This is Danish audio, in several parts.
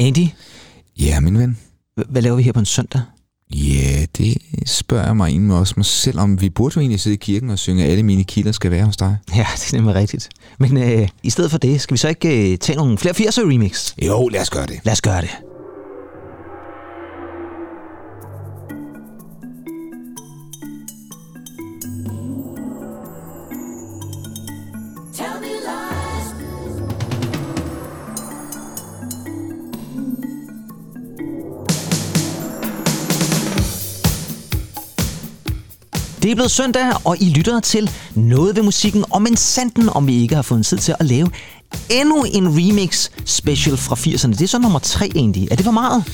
Andy, Ja, min ven. h- hvad laver vi her på en søndag? Ja, det spørger jeg mig egentlig også mig selv om. Vi burde jo egentlig sidde i kirken og synge, alle mine kilder skal være hos dig. Ja, det er nemlig rigtigt. Men øh, i stedet for det, skal vi så ikke øh, tage nogle flere 80'er remix? Jo, lad os gøre det. Lad os gøre det. Det er blevet søndag, og I lytter til noget ved musikken, og men sanden, om vi ikke har fået tid til at lave endnu en remix special fra 80'erne. Det er så nummer tre egentlig. Er det for meget?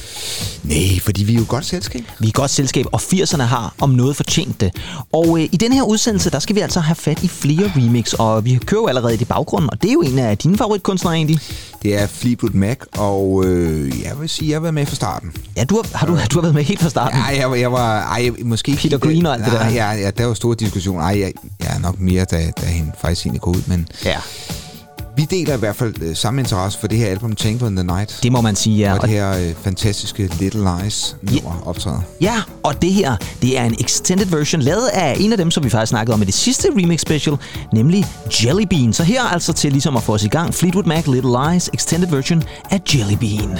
Nej, fordi vi er jo godt selskab. Vi er godt selskab, og 80'erne har om noget fortjent det. Og øh, i den her udsendelse, der skal vi altså have fat i flere remix, og vi kører jo allerede i baggrunden, og det er jo en af dine favoritkunstnere egentlig. Det er Fleetwood Mac, og øh, jeg vil sige, jeg har været med fra starten. Ja, du har, har, du, du har været med helt fra starten. Ja, jeg, var- jeg var... Ej, måske ikke Peter Green og alt det nej, der. Ja, ja, der var store diskussioner. Ej, jeg, jeg er nok mere, da, da hende faktisk egentlig går ud, men ja. Vi deler i hvert fald øh, samme interesse for det her album, Tangle in the Night. Det må man sige, ja. og Og, det her øh, fantastiske Little Lies nummer optræder. ja, og det her, det er en extended version, lavet af en af dem, som vi faktisk snakkede om i det sidste remix special, nemlig Jelly Bean. Så her altså til ligesom at få os i gang, Fleetwood Mac Little Lies, extended version af Jelly Bean.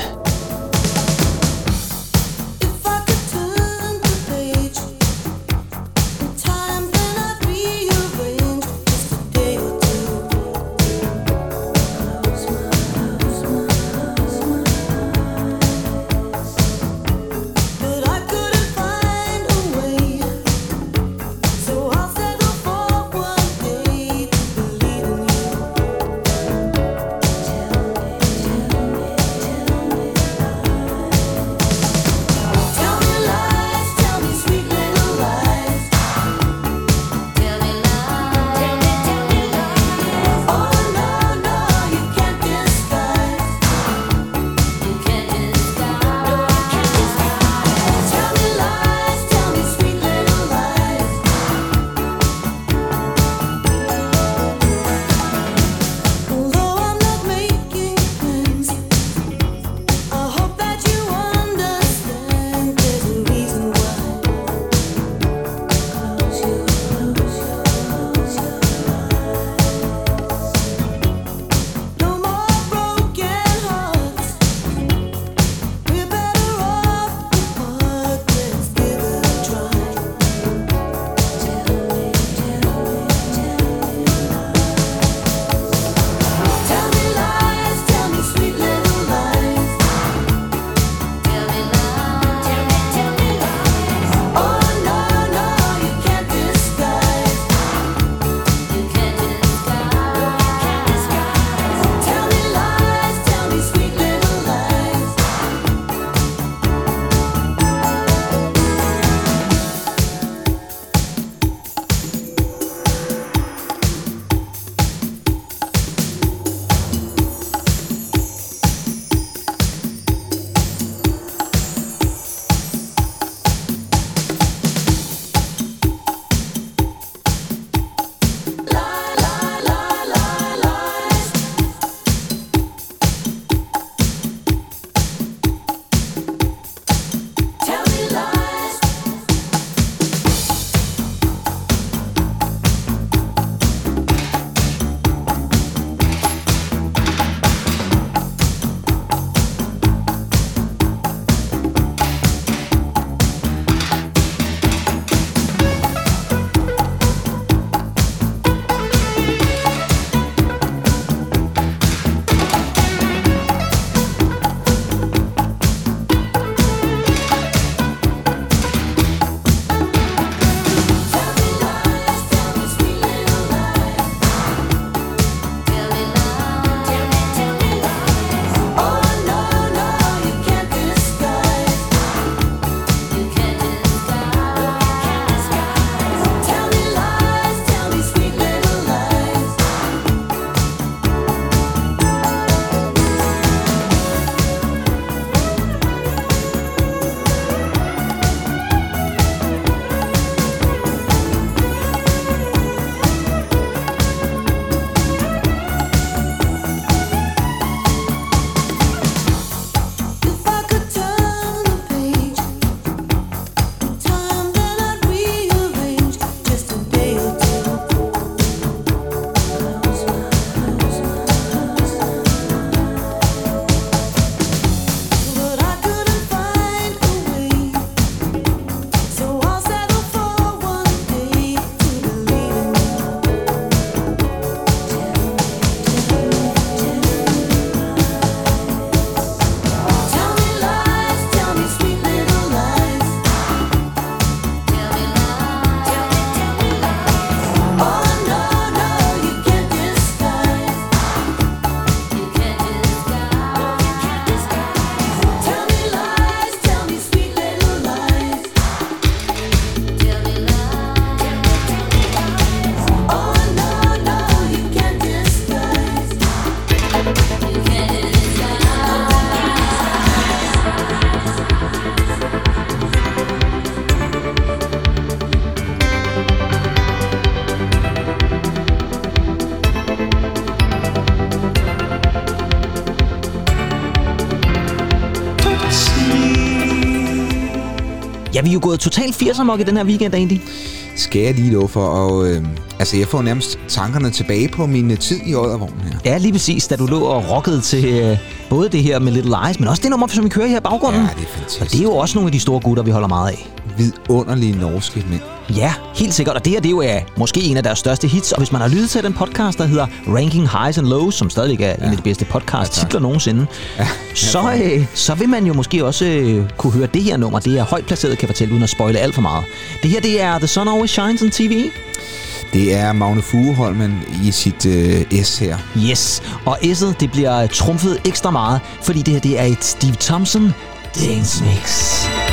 Vi er jo gået totalt 80'er i den her weekend, egentlig. Skal jeg lige love for, og øh, altså jeg får nærmest tankerne tilbage på min øh, tid i Oddervognen her. Ja, lige præcis, da du lå og rockede til øh, både det her med Little Lies, men også det nummer, som vi kører her i baggrunden. Ja, det er fantastisk. Og det er jo også nogle af de store gutter, vi holder meget af. Vidunderlige norske mænd. Ja, helt sikkert. Og det her det er jo er måske en af deres største hits. Og hvis man har lyttet til den podcast, der hedder Ranking Highs and Lows, som stadigvæk er ja. en af de bedste podcast-titler nogensinde, ja. så, øh, så vil man jo måske også øh, kunne høre det her nummer. Det er højt placeret, kan jeg fortælle, uden at spoile alt for meget. Det her, det er The Sun Always Shines on TV. Det er Magne Fugeholmen i sit øh, S her. Yes, og S'et, det bliver trumfet ekstra meget, fordi det her, det er et Steve Thompson dance mix. I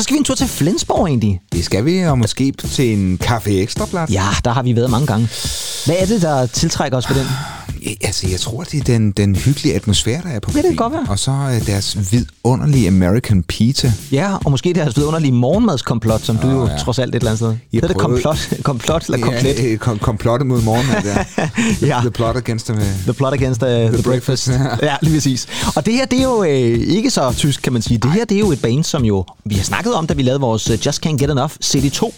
så skal vi en tur til Flensborg egentlig. Det skal vi, og måske til en kaffe ekstra plads. Ja, der har vi været mange gange. Hvad er det, der tiltrækker os ved den? Ja, Altså, jeg tror, det er den, den hyggelige atmosfære, der er på Ja, det kan godt være. Og så øh, deres vidunderlige American pizza. Ja, og måske det her vidunderlige morgenmadskomplot, som du jo ja. trods alt et eller andet sted. Jeg det er det komplot, komplot eller komplet? Ja, øh, kom, komplottet mod morgenmad der. Ja. The plot against them. øh. The Plot Against uh, the, the Breakfast. Breakfast, ja, lige præcis. Og det her, det er jo øh, ikke så tysk, kan man sige. Det her, det er jo et band, som jo vi har snakket om, da vi lavede vores uh, Just Can't Get Enough City 2.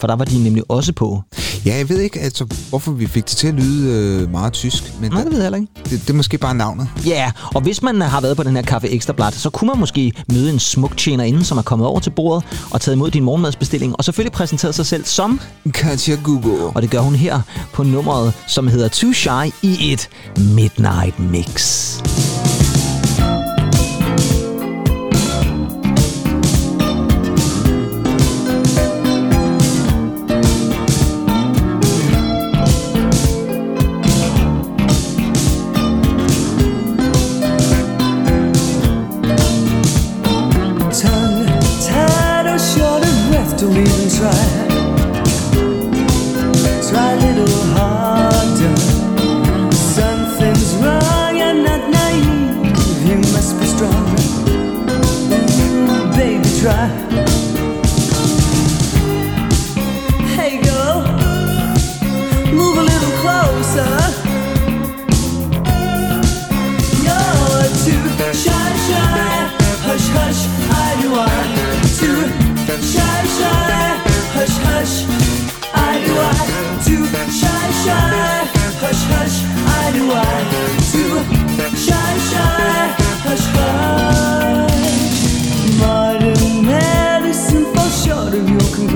For der var de nemlig også på. Ja, jeg ved ikke, altså, hvorfor vi fik det til at lyde øh, meget tysk. Men Nej, det ved jeg heller ikke. det, det er måske bare navnet. Ja, og hvis man har været på den her Kaffe Ekstra Blad, så kunne man måske møde en smuk tjenerinde, som er kommet over til bordet og taget imod din morgenmadsbestilling, og selvfølgelig præsenteret sig selv som, Katja Google. og det gør hun her på nummeret, som hedder Too Shy i et Midnight Mix.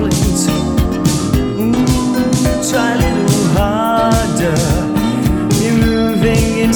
Ooh, try a little harder. You're moving in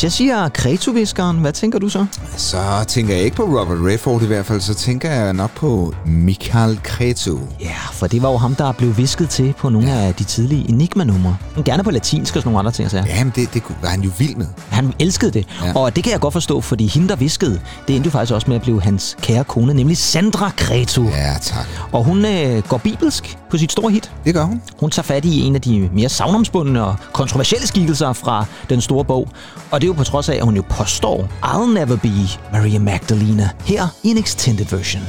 hvis jeg siger Kretoviskeren, hvad tænker du så? Så tænker jeg ikke på Robert Redford i hvert fald, så tænker jeg nok på Michael Cretu. Ja, for det var jo ham, der blev visket til på nogle af de tidlige Enigma-numre. Gerne på latinsk og sådan nogle andre ting. Så Jamen, det, det var han jo vild med. Han elskede det, ja. Ja. og det kan jeg godt forstå, fordi hende, der viskede, det endte jo faktisk også med at blive hans kære kone, nemlig Sandra Kretu. Ja, tak. Og hun øh, går bibelsk på sit store hit. Det gør hun. Hun tager fat i en af de mere savnomsbundne og kontroversielle skikkelser fra den store bog. Og det er jo på trods af, at hun jo påstår, I'll never be Maria Magdalena, her i en extended version.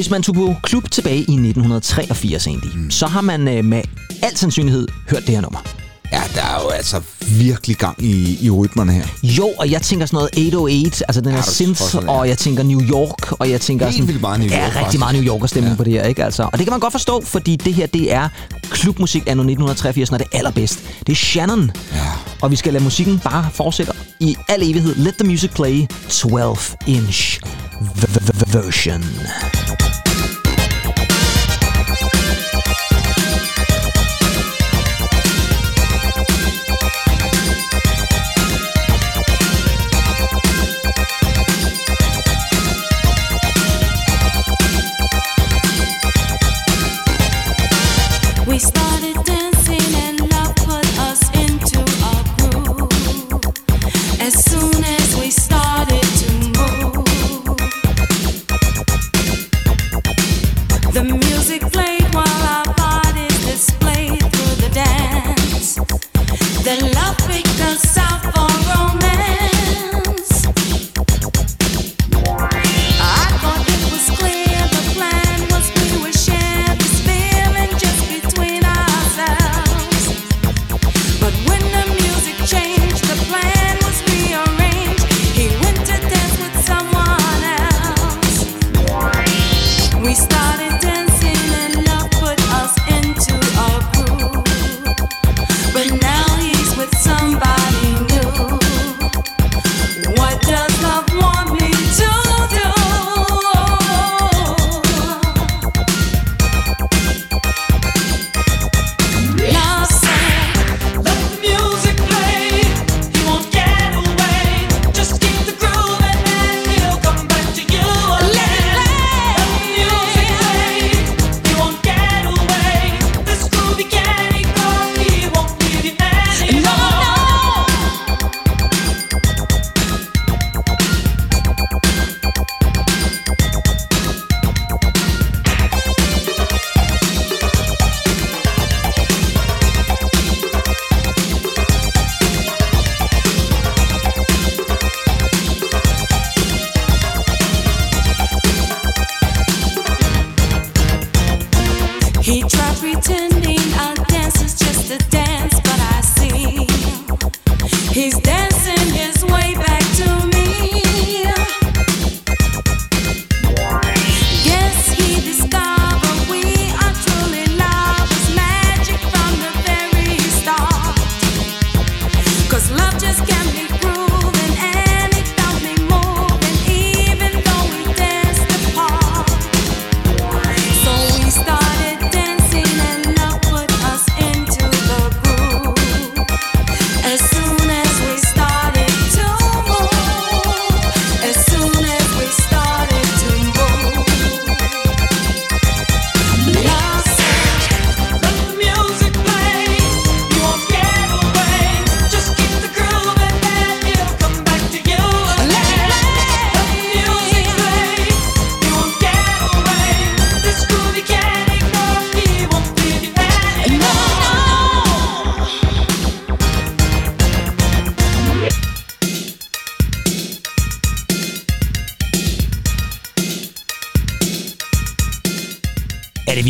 Hvis man tog på klub tilbage i 1983 egentlig, mm. så har man øh, med al sandsynlighed hørt det her nummer. Ja, der er jo altså virkelig gang i, i rytmerne her. Jo, og jeg tænker sådan noget 808, altså den Ja, her for synth, sådan, ja. og jeg tænker New York, og jeg tænker Helt sådan... vildt meget New Ja, York, rigtig faktisk. meget New Yorker stemning ja. Ja. på det her, ikke altså? Og det kan man godt forstå, fordi det her, det er klubmusik anno 1983, når det er allerbedst. Det er Shannon. Ja. Og vi skal lade musikken bare fortsætte i al evighed. Let the music play 12-inch version. Devotion. He tried pretending our dance is just a dance, but I see he's dancing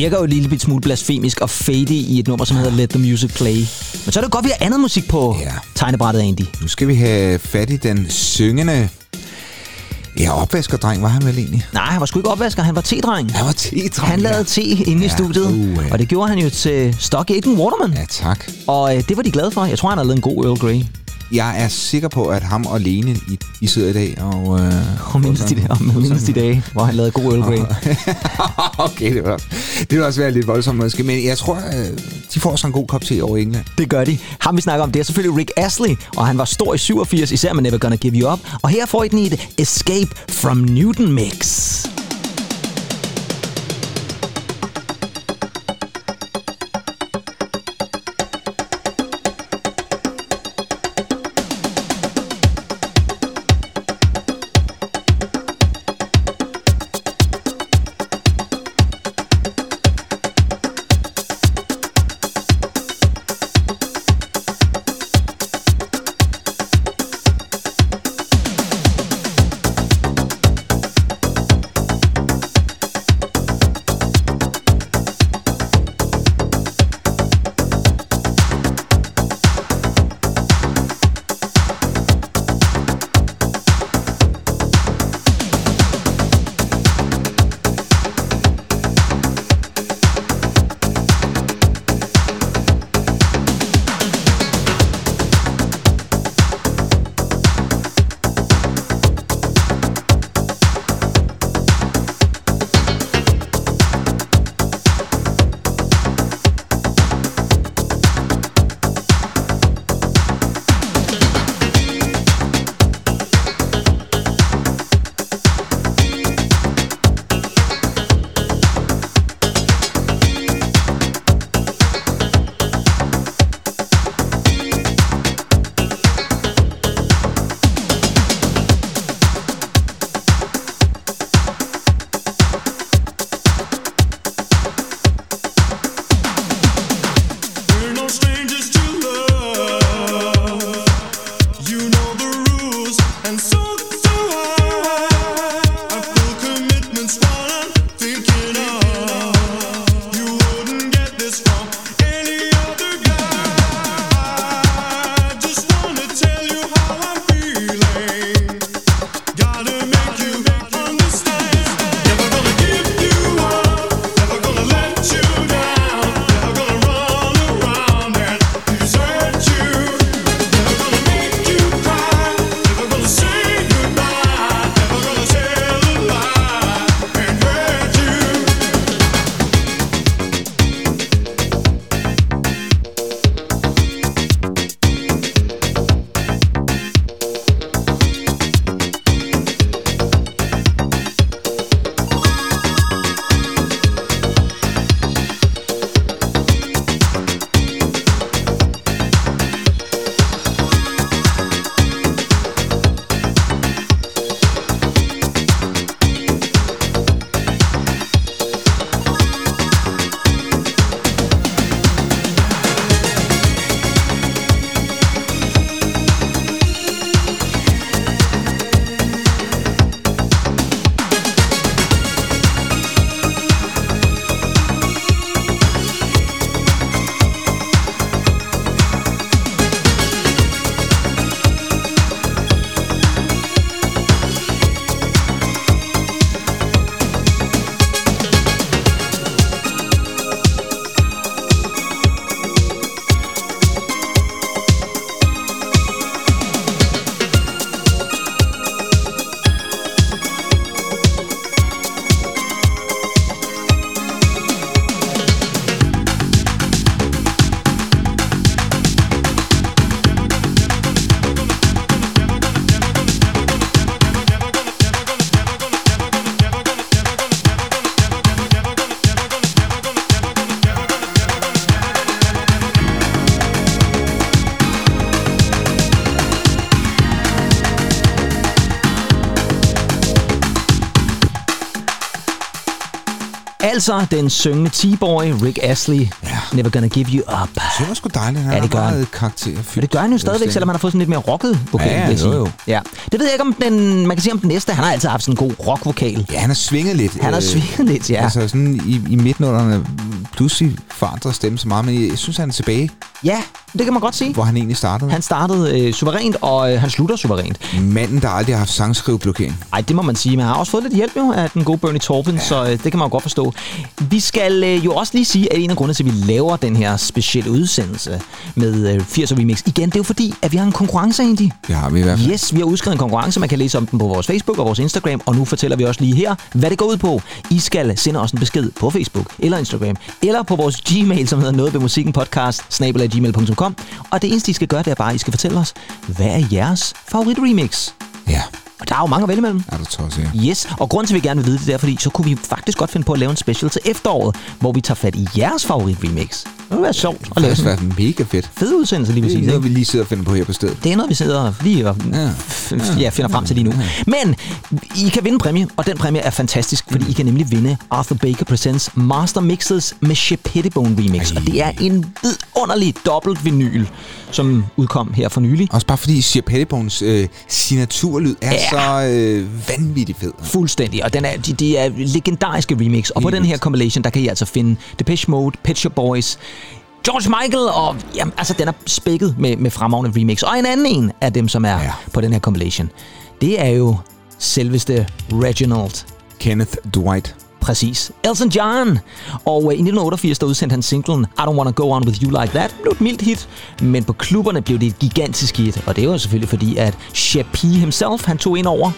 virker jo en lille smule blasfemisk og fade i et nummer, som hedder Let the Music Play. Men så er det godt, vi har andet musik på Ja. tegnebrættet, Andy. Nu skal vi have fat i den syngende... Ja, opvaskerdreng var han vel egentlig? Nej, han var sgu ikke opvasker, han var te-dreng. Han var te-dreng, Han lavede ja. te inde i Ja, studiet, uh, ja. og det gjorde han jo til Stock Aitken Waterman. Ja, tak. Og øh, det var de glade for. Jeg tror, han har lavet en god Earl Grey. Jeg er sikker på, at ham og Lene, I, I sidder i dag og... Øh, Og mindes de, der, mindes de dage, hvor han lavede god Earl Grey. okay, det også, det vil også være lidt voldsomt måske, men jeg tror, øh, de får sådan en god kop te over i England. Det gør de. Ham vi snakker om, det er selvfølgelig Rick Astley, og han var stor i 87, især med Never Gonna Give You Up. Og her får I den i et Escape from Newton mix. Altså den syngende T-boy, Rick Astley, Ja. Never Gonna Give You Up. Det var sgu dejligt. Han Ja, det gør han. karakterfyldt. Og det gør han jo stadigvæk, selvom han har fået sådan lidt mere rocket vokal, Ja, ja, jo, jo. Ja. Det ved jeg ikke, om den, man kan sige om den næste. Han har altid haft sådan en god rockvokal. Ja, han har svinget lidt. Han har øh, svinget lidt, ja. Altså sådan i, i midtenårene pludselig forandrer stemme så meget, men jeg synes, han er tilbage, Ja, det kan man godt sige. hvor han egentlig startede. Han startede øh, suverænt, og øh, han slutter suverænt. Manden, der aldrig har haft sangskrivblokering. Ej, det må man sige. Men han har også fået lidt hjælp jo af den gode Bernie Taupin, ja. så øh, det kan man jo godt forstå. Vi skal øh, jo også lige sige, at en af grundene til, at vi laver den her specielle udsendelse med øh, 80'er Remix, igen, det er jo fordi, at vi har en konkurrence egentlig. Det har vi i hvert fald. Yes, vi har udskrevet en konkurrence. Man kan læse om den på vores Facebook og vores Instagram. Og nu fortæller vi også lige her, hvad det går ud på. I skal sende os en besked på Facebook eller Instagram, eller på vores Gmail, som hedder noget ved musikken podcast, gmail.com. Og det eneste, I skal gøre, det er bare, at I skal fortælle os, hvad er jeres favorit remix? Ja, Og der er jo mange at vælge imellem. er du tosset, ja. Yes, og grunden til, at vi gerne vil vide det, er, fordi så kunne vi faktisk godt finde på at lave en special til efteråret, hvor vi tager fat i jeres favorit remix. Det ville være sjovt at Det lave en været mega fedt. fed udsendelse lige Det er præcis. noget, vi lige sidder og finder på her på stedet. Det er noget, vi sidder lige og Ja. ja, finder frem til lige nu. Men I kan vinde en præmie, og den præmie er fantastisk, fordi I kan nemlig vinde Arthur Baker Presents Master Mixes med Shep Pettibone Remix. Og det er en vidunderlig dobbelt vinyl, som udkom her for nylig. Også bare fordi Shea Pettibones øh, signaturlyd er Ja. så øh, vanvittigt fed. Fuldstændig, og den er, de, de er legendariske remix. Og på den her compilation, der kan I altså finde Depeche Mode, Pet Shop Boys, George Michael, og jamen, altså, den er spækket med, med fremragende remix. Og en anden en af dem, som er ja. På den her compilation, det er jo selveste Reginald. Kenneth Dwight. Præcis. Elton John. Og øh, i 1988, der udsendte han singlen I Don't Wanna Go On With You Like That. Det blev et mildt hit, men på klubberne blev det et gigantisk hit. Og det var selvfølgelig fordi, at P. himself, han tog ind over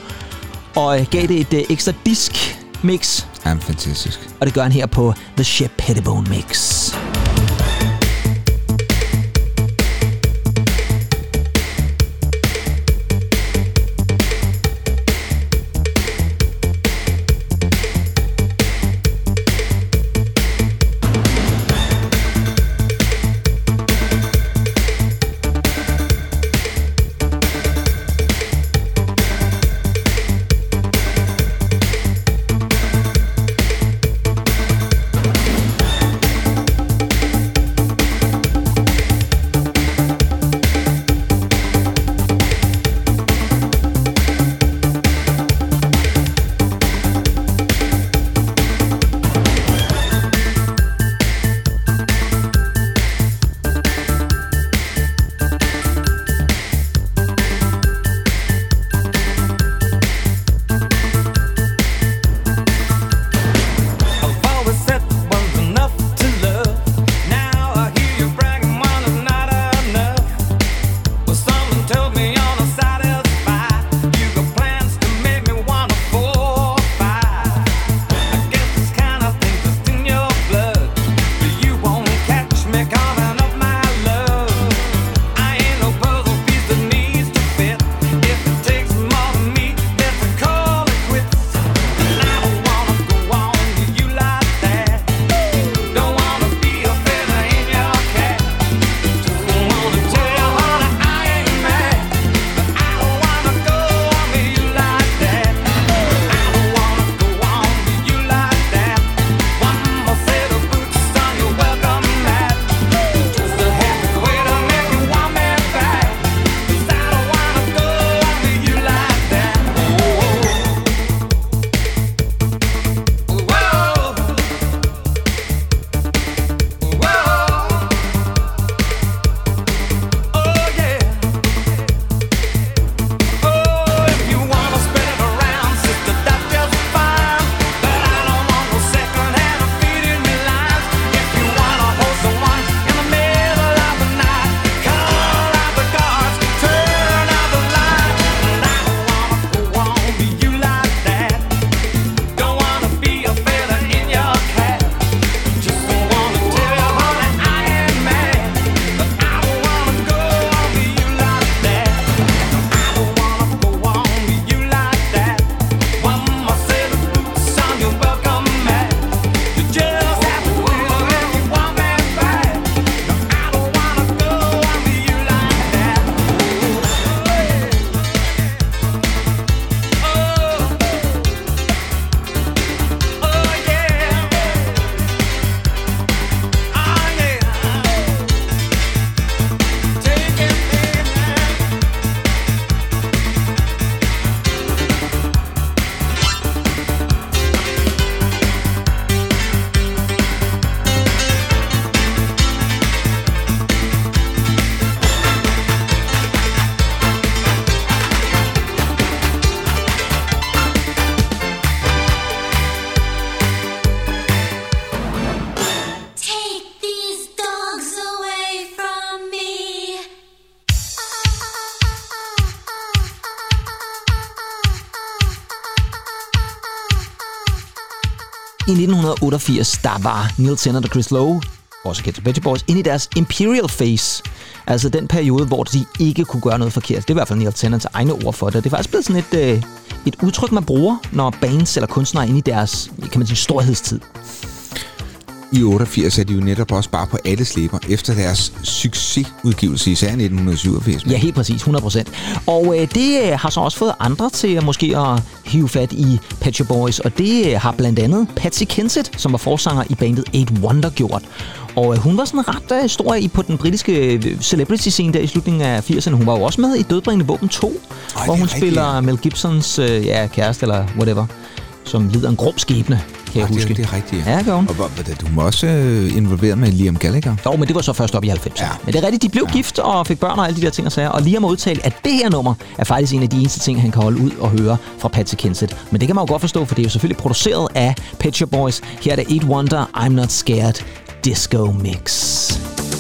og øh, gav det et øh, ekstra disk mix. Er fantastisk. Og det gør han her på The Shep Pettibone Mix. I 1988, der var Neil Tennant og Chris Lowe, også kendt som Betty Boys, ind i deres Imperial Phase. Altså den periode, hvor de ikke kunne gøre noget forkert. Det er i hvert fald Neil Tennants egne ord for det. Det er faktisk blevet sådan et, øh, et udtryk, man bruger, når bands eller kunstnere er inde i deres, kan man sige, storhedstid. I 88 er de jo netop også bare på alle slæber efter deres succesudgivelse, især i 1987. Ja, helt præcis, 100%. Og øh, det øh, har så også fået andre til at måske at hive fat i Pet Shop Boys, og det øh, har blandt andet Patsy Kensit, som var forsanger i bandet Eight Wonder, gjort. Og øh, hun var sådan ret øh, stor i på den britiske øh, celebrity-scene der i slutningen af 80'erne. Hun var jo også med i Dødbringende Våben 2, Ej, hvor hun rigtigt, spiller. Mel Gibsons øh, ja, kæreste eller whatever, som lider en grum skæbne, kan jeg Ja, huske. det, det er rigtigt, Ja, hun. Og hvor- du var også øh, involveret med Liam Gallagher. Jo, men det var så først op i 90'erne. Ja. Ja. Men det er rigtigt, de blev ja. gift og fik børn og alle de der ting og sager. Og Liam har udtalt, at det her nummer er faktisk en af de eneste ting, han kan holde ud og høre fra Patsy Kensit. Men det kan man jo godt forstå, for det er jo selvfølgelig produceret af Pet Boys. Her er det Eight Wonder, I'm Not Scared, Disco Mix.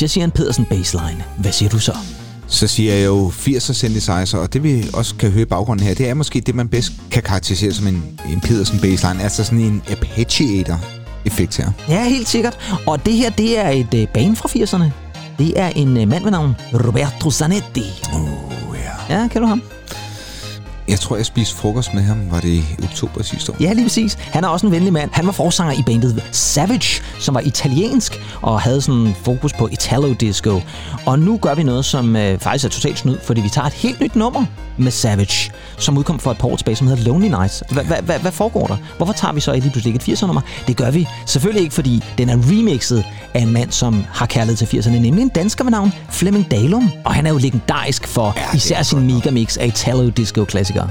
Hvis jeg siger en Pedersen baseline, hvad siger du så? Så siger jeg jo 80'er synthesizer, og det vi også kan høre i baggrunden her, det er måske det, man bedst kan karakterisere som en, en Pedersen baseline, altså sådan en arpeggiator-effekt her. Ja, helt sikkert. Og det her, det er et øh, band fra 80'erne. Det er en øh, mand ved navn Roberto Zanetti. Oh, ja. Ja, kan du ham? Jeg tror, jeg spiste frokost med ham, var det i oktober sidste år. Ja, lige præcis. Han er også en venlig mand. Han var forsanger i bandet Savage, som var italiensk og havde sådan fokus på Italo-disco. Og nu gør vi noget, som øh, faktisk er totalt snyd, fordi vi tager et helt nyt nummer med Savage, som udkom for et par år tilbage, som hedder Lonely Nights. Hva- hva- hva- Hvad foregår der? Hvorfor tager vi så lige pludselig ikke et 80'er nummer? Det gør vi selvfølgelig ikke, fordi den er remixet af en mand, som har kærlighed til 80'erne, nemlig en dansker ved navn Flemming Dalum. Og han er jo legendarisk for Ja, især sin megamix af Italo-disco-klassikere.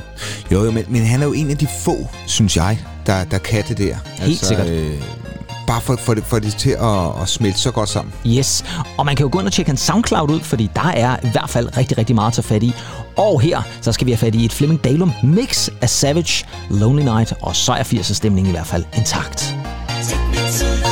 Jo, jo, men, men han er jo en af de få, synes jeg, der, der kan det der. Helt sikkert. Øh, bare for, for, det, for det til at, at smelte så godt sammen. Yes, og man kan jo gå ind og tjekke hans SoundCloud ud, fordi der er i hvert fald rigtig, rigtig meget at tage fat i. Og her, så skal vi have fat i et Flemming Dalum mix af Savage, Lonely Night, og så er 80'er stemningen i hvert fald intakt. Take me to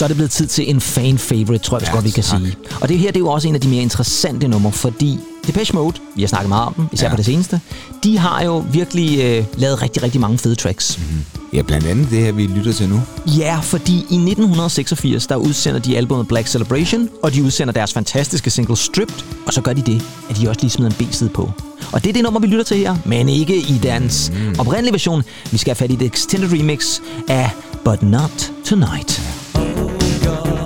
så er det blevet tid til en fan favorite, tror jeg ja, godt, vi kan sige. Og det her det er jo også en af de mere interessante numre, fordi Depeche Mode, vi har snakket meget om dem, især Ja. ja. på det seneste, de har jo virkelig øh, lavet rigtig, rigtig mange fede tracks. Mm. Ja, blandt andet det her, vi lytter til nu. Ja, fordi i 1986, der udsender de albumet Black Celebration, og de udsender deres fantastiske single Stripped, og så gør de det, at de også lige smider en B-side på. Og det er det nummer, vi lytter til her, men ikke i dans mm. oprindelige version. Vi skal have fat i det extended remix af But Not Tonight. Oh God.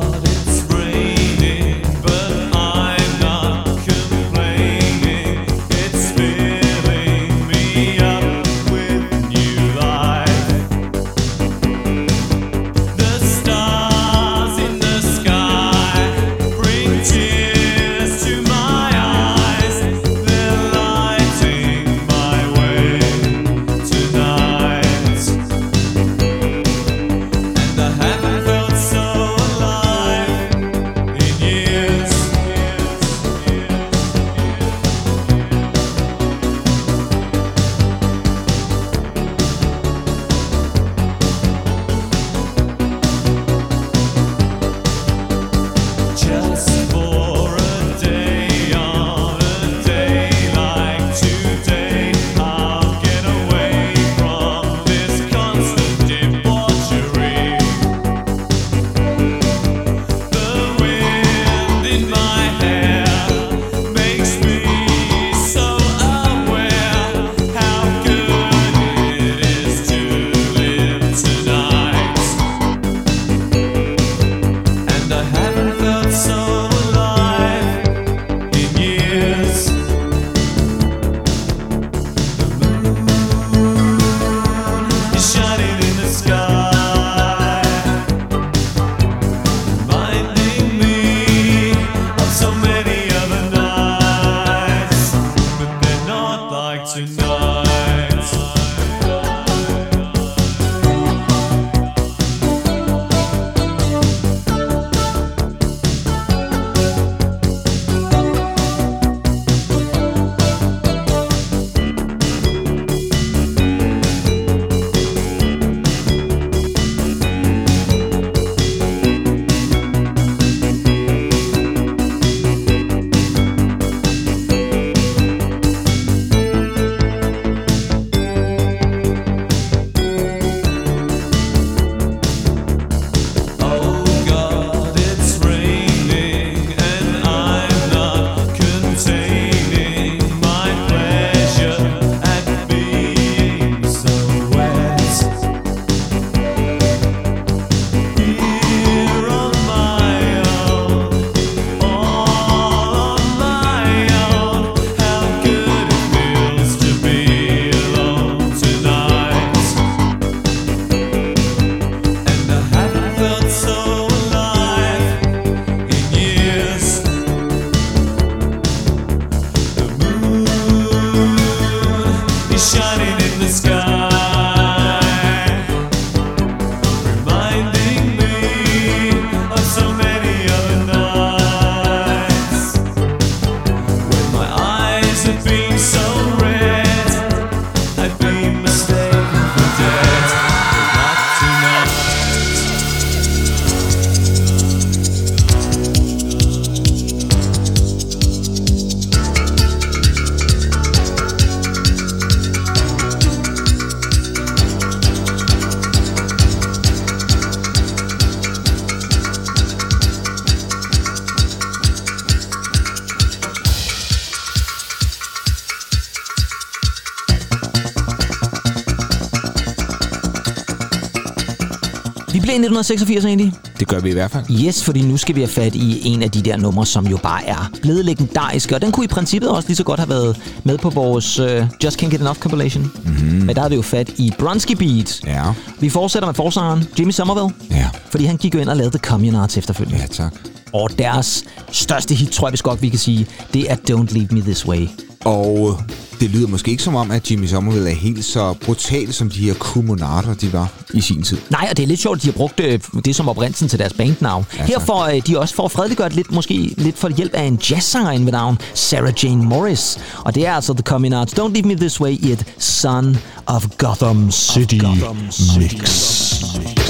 I 1986 egentlig. Det gør vi i hvert fald. Yes, fordi nu skal vi have fat i en af de der numre, som jo bare er blevet legendariske. Og den kunne i princippet også lige så godt have været med på vores uh, Just Can't Get Enough compilation. Mm-hmm. Men der er det jo fat i Bronski Beat. Ja. Vi fortsætter med forsangeren Jimmy Somerville. Ja. Fordi han gik jo ind og lavede The Communards efterfølgende. Ja, tak. Og deres største hit, tror jeg, vi godt vi kan sige, det er Don't Leave Me This Way. Og det lyder måske ikke som om, at Jimmy Somerville er helt så brutal, som de her kommunarder, de var i sin tid. Nej, og det er lidt sjovt, at de har brugt øh, det som oprindelsen til deres bandnavn. Ja, Her får øh, de også for det lidt, måske lidt for hjælp af en jazzsangerinde ved navn Sarah Jane Morris. Og det er altså The Coming Arts Don't Leave Me This Way i et Son of Gotham City, of Gotham City mix. man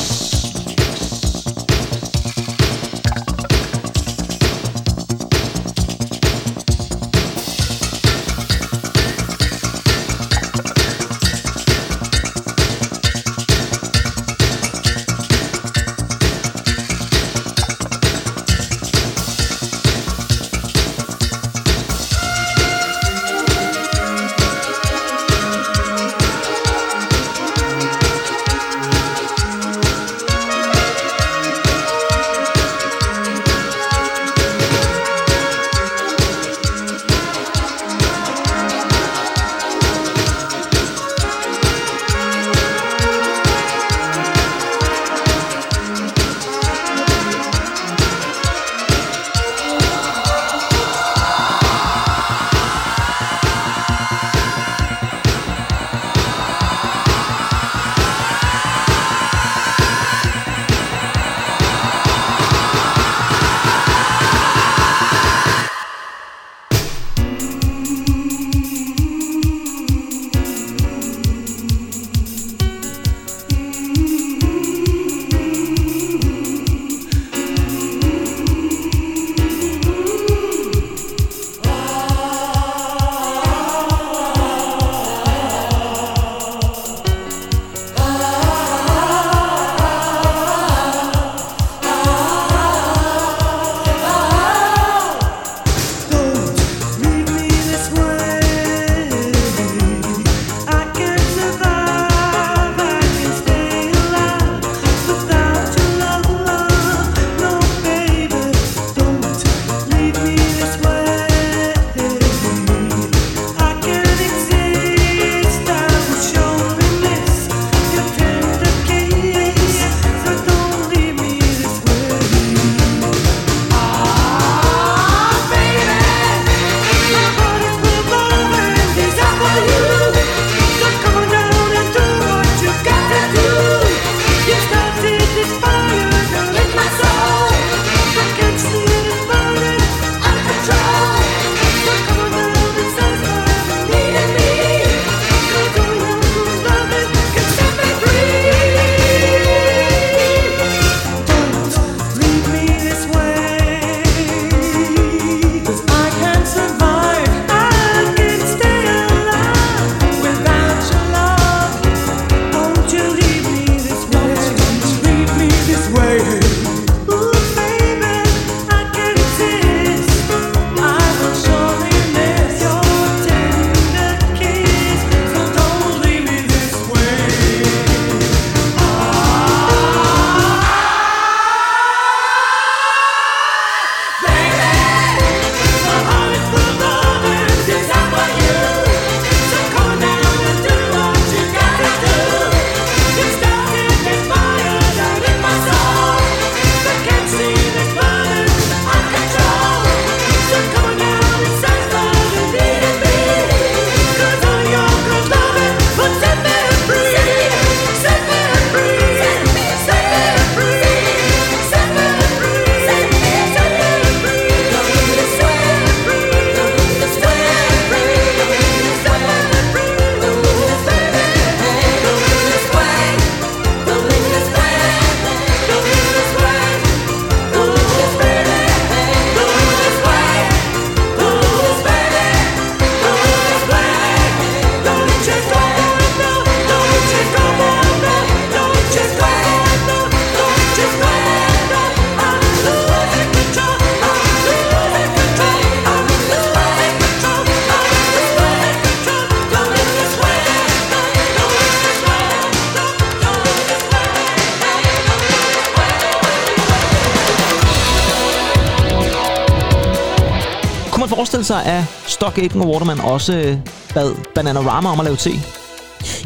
forestille sig, at Stock Aitken og Waterman også øh, bad Bananarama om at lave te?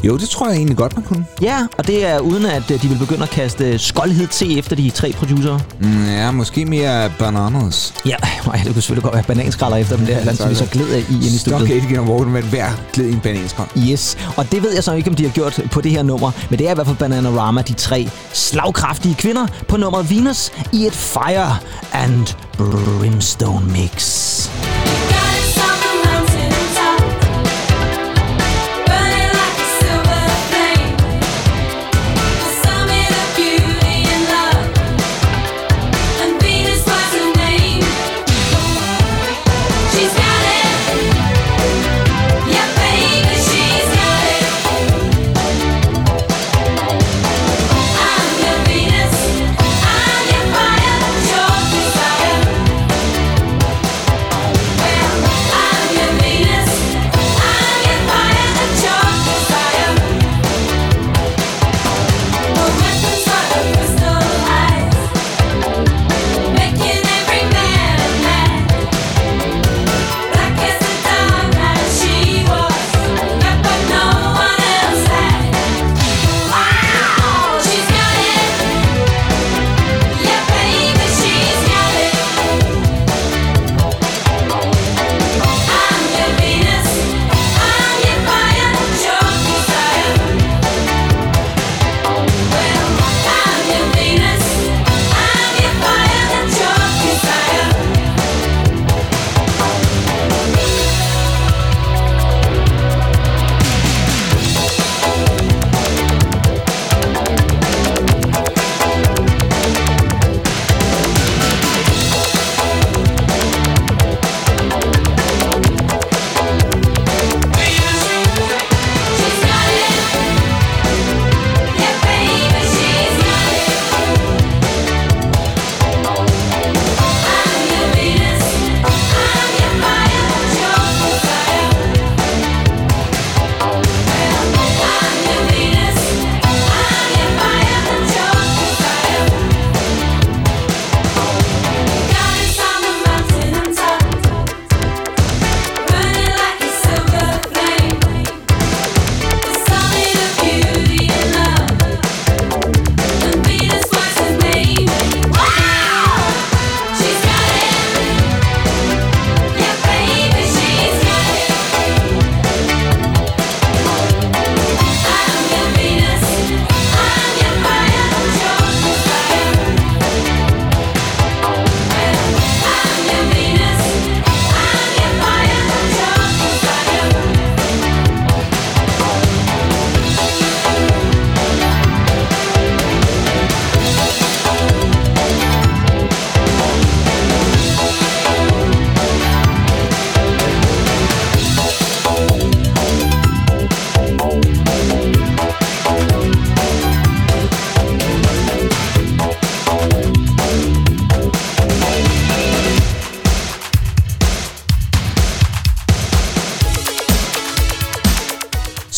Jo, det tror jeg egentlig godt, man kunne. Ja, og det er uden, at øh, de vil begynde at kaste skoldhed te efter de tre producer. Mm, ja, måske mere bananas. Ja, nej, det kunne selvfølgelig godt være bananskralder efter dem der, som vi så gled af i ind i Stock studiet. Aitken og Waterman hver gled i en bananskrald. Yes, og det ved jeg så ikke, om de har gjort på det her nummer, men det er i hvert fald Bananarama, de tre slagkraftige kvinder på nummeret Venus i et Fire and Brimstone mix.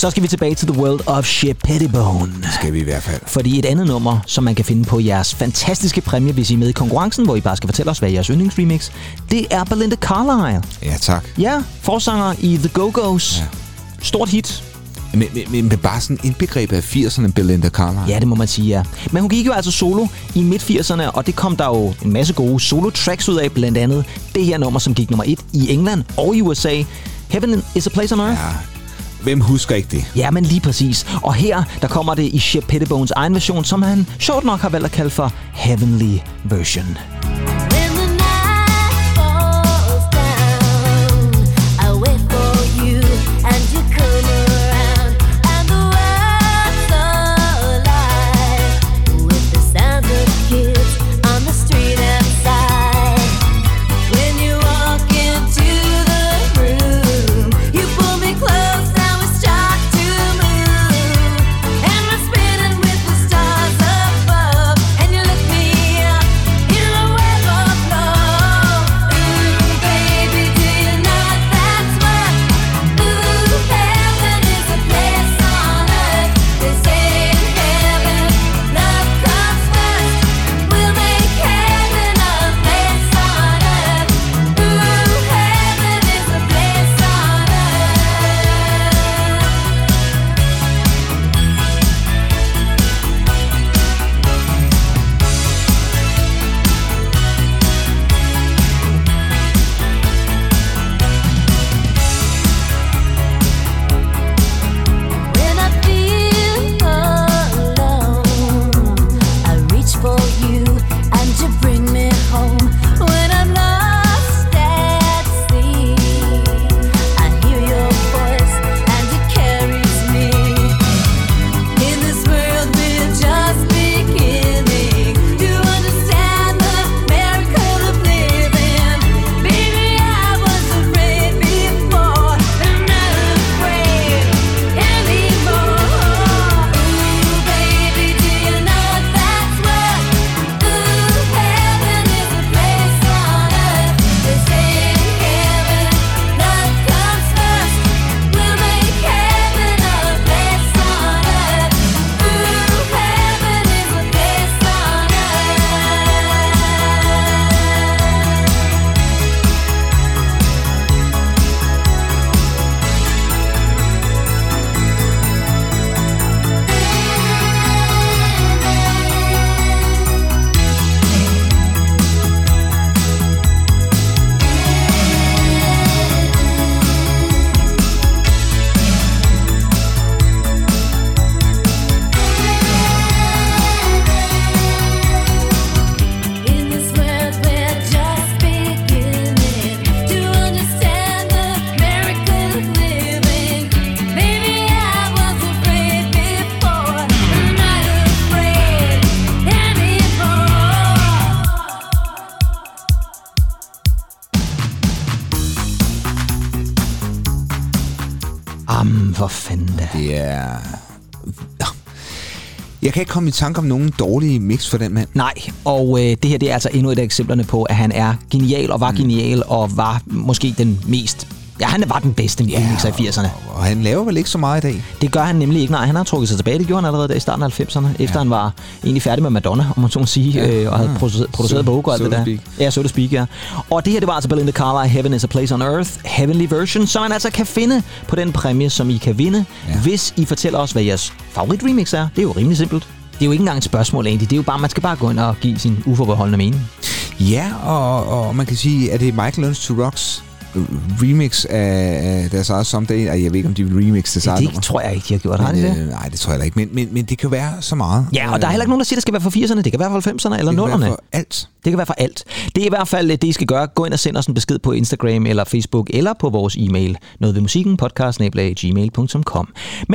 Så skal vi tilbage til The World of Shep Pettibone. Skal vi i hvert fald. Fordi et andet nummer, som man kan finde på jeres fantastiske præmie, hvis I er med i konkurrencen, hvor I bare skal fortælle os, hvad er jeres yndlingsremix, det er Belinda Carlisle. Ja, tak. Ja, forsanger i The Go-Go's. Ja. Stort hit. Men, men, men, men bare sådan indbegrebet af 80'erne, Belinda Carlisle. Ja, det må man sige, ja. Men hun gik jo altså solo i midt-80'erne, og det kom der jo en masse gode solo-tracks ud af, blandt andet det her nummer, som gik nummer et i England og i USA. Heaven is a Place on Earth. ja. Hvem husker ikke det? Ja, men lige præcis. Og her, der kommer det i Shep Pettibones egen version, som han sjovt nok har valgt at kalde for Heavenly Version. Kan ikke komme i tanke om nogen dårlige mix for den mand. Nej, og øh, det her det er altså endnu et af eksemplerne på, at han er genial og var mm. genial og var måske den mest... Ja, han var den bedste remixer i 80'erne. Og han laver vel ikke så meget i dag. Det gør han nemlig ikke. Nej, han har trukket sig tilbage. Det gjorde han allerede der i starten af 90'erne, efter han var egentlig færdig med Madonna, om man så må sige, Ja. øh, og havde Ah. produceret, produceret So- Vogue og alt so det der. speak. Ja, so to speak, ja. Og det her, det var altså Belinda Carlisle, Heaven is a Place on Earth, Heavenly Version, som man altså kan finde på den præmie, som I kan vinde, ja. Ja. hvis I fortæller os, hvad jeres favorit remix er. Det er jo rimelig simpelt. Det er jo ikke engang et spørgsmål egentlig. Det er jo bare, man skal bare gå ind og give sin uforbeholdende mening. Ja, og, og man kan sige, at det er Michael Learns to Rocks remix af, af deres eget Someday. Ej, jeg ved ikke, om de vil remix deres eget Det nummer. tror jeg ikke, de har gjort. Har de det? øh, nej, det tror jeg ikke. Men, men, men det kan være så meget. Ja, og der er heller ikke nogen, der siger, at det skal være for 80'erne. Det kan være for 90'erne eller det kan 0'erne. være for alt. Det kan være for alt. Det er i hvert fald det, I skal gøre. Gå ind og send os en besked på Instagram eller Facebook eller på vores e-mail. Noget ved musikken, podcast. Men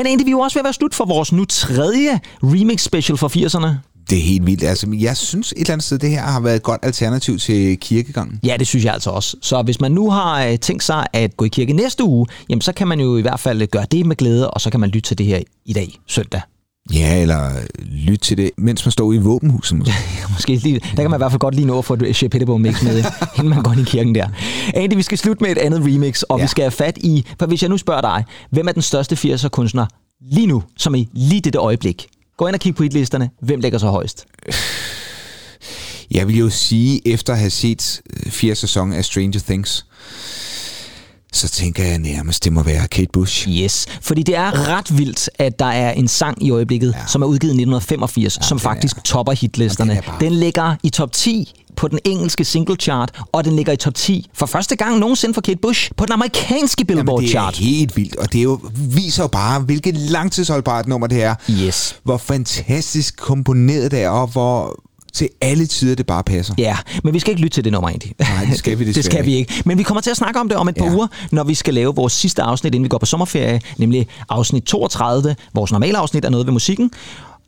egentlig, vi er jo også ved at være slut for vores nu tredje remix special for 80'erne. Det er helt vildt. Altså, jeg synes et eller andet sted, det her har været et godt alternativ til kirkegangen. Ja, det synes jeg altså også. Så hvis man nu har øh, tænkt sig at gå i kirke næste uge, jamen så kan man jo i hvert fald øh, gøre det med glæde, og så kan man lytte til det her i dag, søndag. Ja, eller lytte til det, mens man står i våbenhuset. Måske. Måske lige, der kan man i hvert fald godt lige nå at få et Shea Pettibone mix med, inden man går ind i kirken der. Andy, vi skal slutte med et andet remix, og ja. Ja. vi skal have fat i, for hvis jeg nu spørger dig, hvem er den største 80'er kunstner lige nu, som i lige dette øjeblik? Gå ind og kig på hitlisterne. Hvem ligger så højst? Jeg vil jo sige, efter at have set øh, fire sæson af Stranger Things, så tænker jeg nærmest, det må være Kate Bush. Yes, fordi det er ret vildt, at der er en sang i øjeblikket, ja. Som er udgivet i 1985, ja, som faktisk er- topper hitlisterne. den er bare- Den ligger i top 10 på den engelske single chart, og den ligger i top 10 for første gang nogensinde for Kate Bush på den amerikanske Billboard det er chart. helt vildt, og det er jo, viser jo bare, hvilket langtidsholdbart nummer det er. Yes. Hvor fantastisk komponeret det er, og hvor til alle tider det bare passer. Ja, men vi skal ikke lytte til det nummer egentlig. Nej, det skal vi det desværre skal vi ikke. Men vi kommer til at snakke om det om et par Ja. uger, når vi skal lave vores sidste afsnit, inden vi går på sommerferie, nemlig afsnit 32, vores normale afsnit af Noget ved musikken.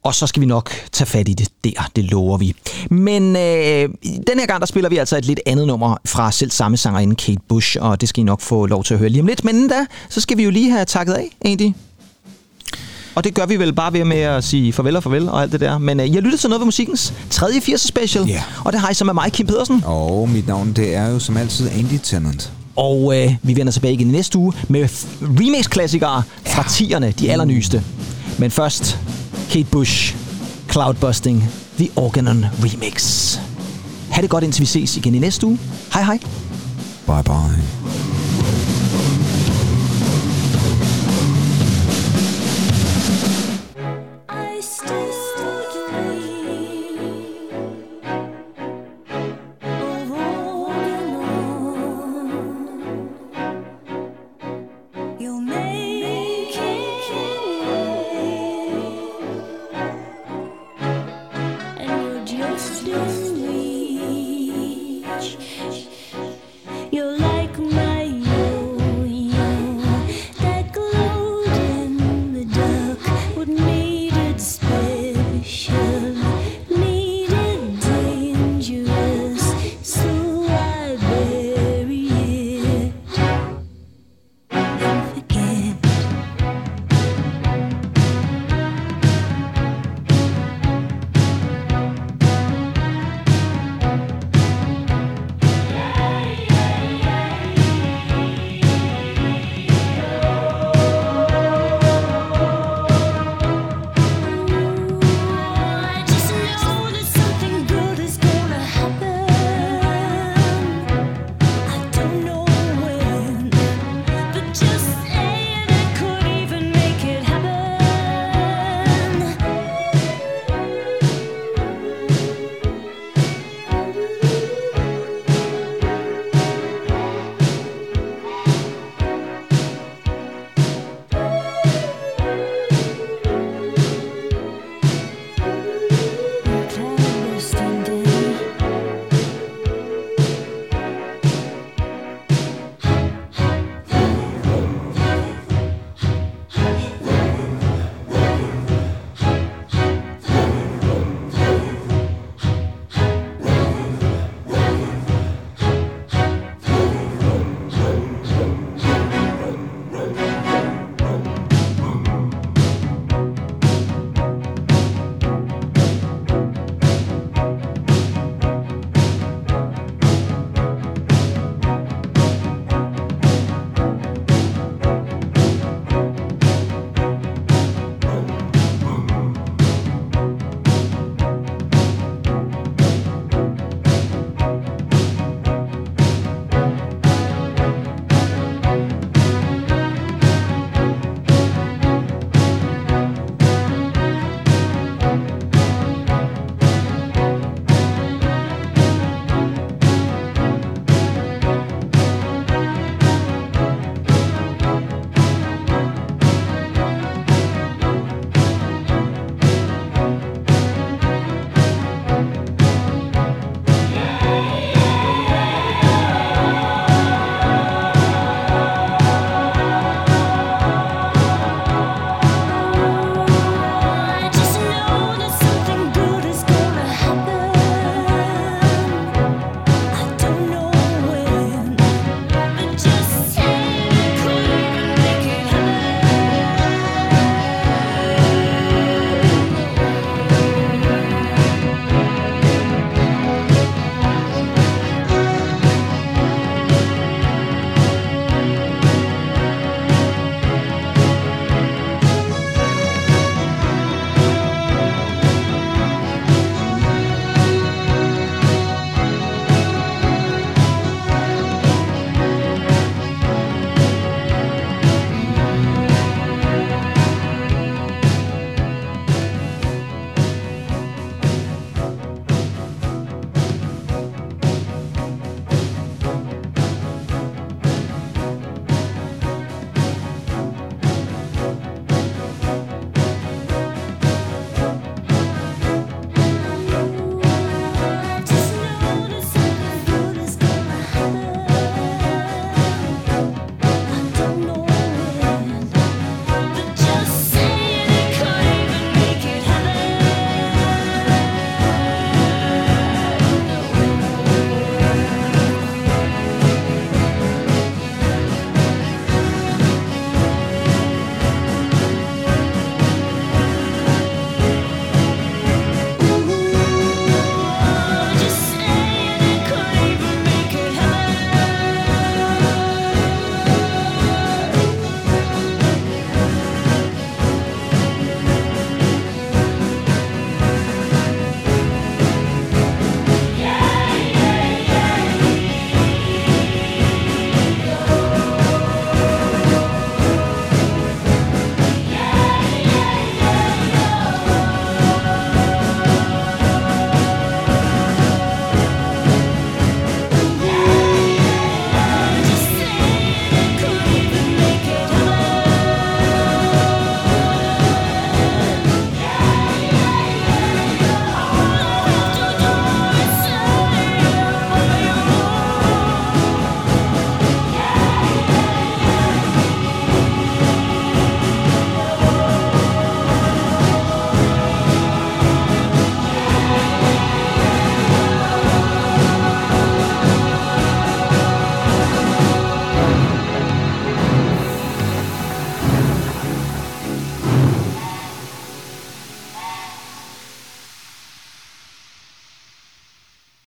Og så skal vi nok tage fat i det der, det lover vi. Men øh, den her gang, der spiller vi altså et lidt andet nummer fra selv samme sangerinde Kate Bush, og det skal I nok få lov til at høre lige om lidt. Men inden da, så skal vi jo lige have takket af, egentlig. Og det gør vi vel bare ved med at sige farvel og farvel og alt det der. Men øh, jeg lytter til noget ved musikkens tredje 80'er special. Ja. Og det har I så med mig, Kim Pedersen. Og mit navn, det er jo som altid Andy Tennant. Og øh, vi vender tilbage igen i næste uge med remix-klassikere fra 10'erne, de allernyeste. Men først, Kate Bush, Cloudbusting, The Organon Remix. Ha' det godt, indtil vi ses igen i næste uge. Hej hej. Bye bye.